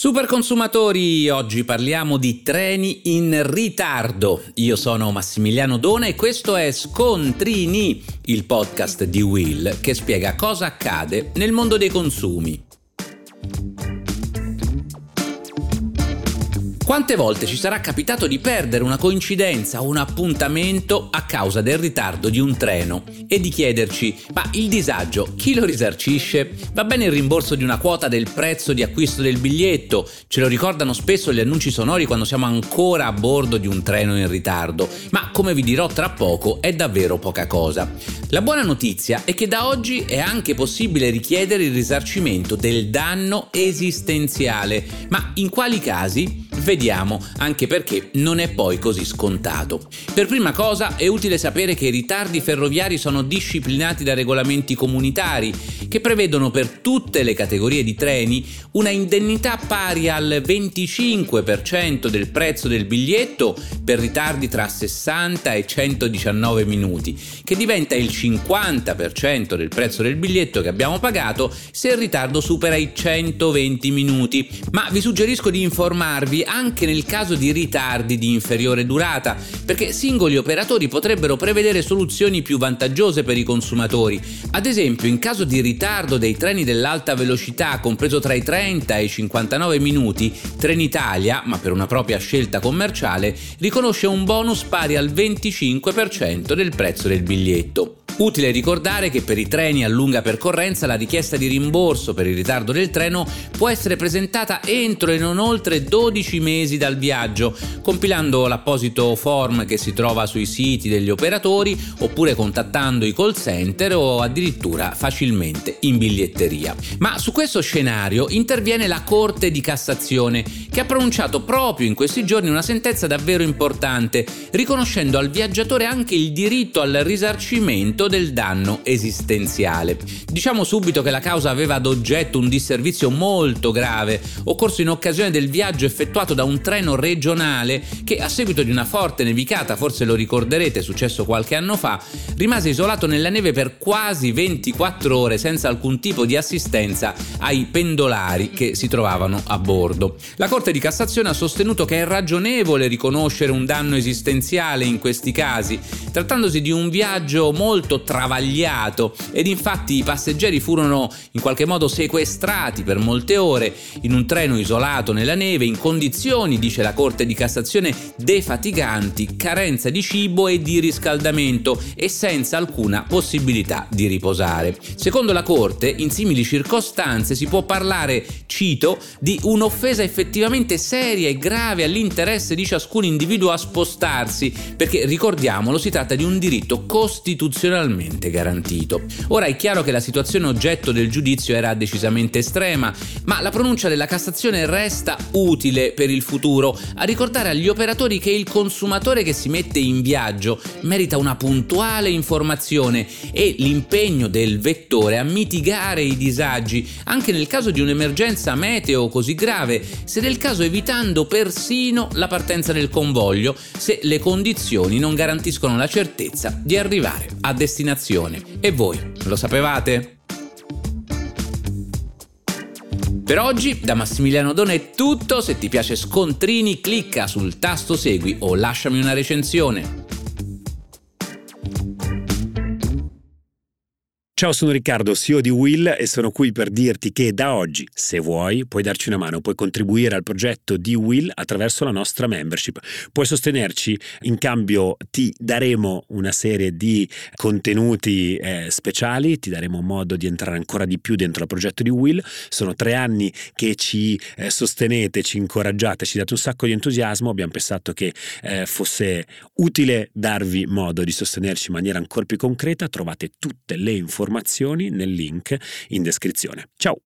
Super consumatori, oggi parliamo di treni in ritardo. Io sono Massimiliano Dona e questo è Scontrini, il podcast di Will che spiega cosa accade nel mondo dei consumi. Quante volte ci sarà capitato di perdere una coincidenza o un appuntamento a causa del ritardo di un treno e di chiederci ma il disagio chi lo risarcisce? Va bene il rimborso di una quota del prezzo di acquisto del biglietto, ce lo ricordano spesso gli annunci sonori quando siamo ancora a bordo di un treno in ritardo, ma come vi dirò tra poco è davvero poca cosa. La buona notizia è che da oggi è anche possibile richiedere il risarcimento del danno esistenziale, ma in quali casi? Vediamo, anche perché non è poi così scontato. Per prima cosa è utile sapere che i ritardi ferroviari sono disciplinati da regolamenti comunitari che prevedono per tutte le categorie di treni una indennità pari al 25% del prezzo del biglietto per ritardi tra 60 e 119 minuti, che diventa il 50% del prezzo del biglietto che abbiamo pagato se il ritardo supera i 120 minuti. Ma vi suggerisco di informarvi anche nel caso di ritardi di inferiore durata, perché singoli operatori potrebbero prevedere soluzioni più vantaggiose per i consumatori. Ad esempio, in caso di ritardo dei treni dell'alta velocità, compreso tra i 30 e i 59 minuti, Trenitalia, ma per una propria scelta commerciale, riconosce un bonus pari al 25% del prezzo del biglietto. Utile ricordare che per i treni a lunga percorrenza la richiesta di rimborso per il ritardo del treno può essere presentata entro e non oltre 12 mesi dal viaggio, compilando l'apposito form che si trova sui siti degli operatori oppure contattando i call center o addirittura facilmente in biglietteria. Ma su questo scenario interviene la Corte di Cassazione che ha pronunciato proprio in questi giorni una sentenza davvero importante, riconoscendo al viaggiatore anche il diritto al risarcimento del danno esistenziale. Diciamo subito che la causa aveva ad oggetto un disservizio molto grave, occorso in occasione del viaggio effettuato da un treno regionale che a seguito di una forte nevicata, forse lo ricorderete, successo qualche anno fa, rimase isolato nella neve per quasi 24 ore senza alcun tipo di assistenza ai pendolari che si trovavano a bordo. La Corte di Cassazione ha sostenuto che è ragionevole riconoscere un danno esistenziale in questi casi, trattandosi di un viaggio molto travagliato ed infatti i passeggeri furono in qualche modo sequestrati per molte ore in un treno isolato nella neve in condizioni, dice la Corte di Cassazione, defatiganti, carenza di cibo e di riscaldamento e senza alcuna possibilità di riposare. Secondo la Corte, in simili circostanze si può parlare, cito, di un'offesa effettivamente seria e grave all'interesse di ciascun individuo a spostarsi, perché ricordiamolo, si tratta di un diritto costituzionalmente legalmente garantito. Ora è chiaro che la situazione oggetto del giudizio era decisamente estrema, ma la pronuncia della Cassazione resta utile per il futuro a ricordare agli operatori che il consumatore che si mette in viaggio merita una puntuale informazione e l'impegno del vettore a mitigare i disagi anche nel caso di un'emergenza meteo così grave, se del caso evitando persino la partenza del convoglio se le condizioni non garantiscono la certezza di arrivare a destinazione destinazione. E voi, lo sapevate? Per oggi da Massimiliano Dona è tutto, se ti piace Scontrini clicca sul tasto segui o lasciami una recensione. Ciao, sono Riccardo, CEO di Will e sono qui per dirti che da oggi, se vuoi, puoi darci una mano, puoi contribuire al progetto di Will attraverso la nostra membership. Puoi sostenerci, in cambio ti daremo una serie di contenuti eh, speciali, ti daremo modo di entrare ancora di più dentro il progetto di Will. Sono tre anni che ci eh, sostenete, ci incoraggiate, ci date un sacco di entusiasmo. Abbiamo pensato che eh, fosse utile darvi modo di sostenerci in maniera ancora più concreta. Trovate tutte le informazioni informazioni nel link in descrizione. Ciao!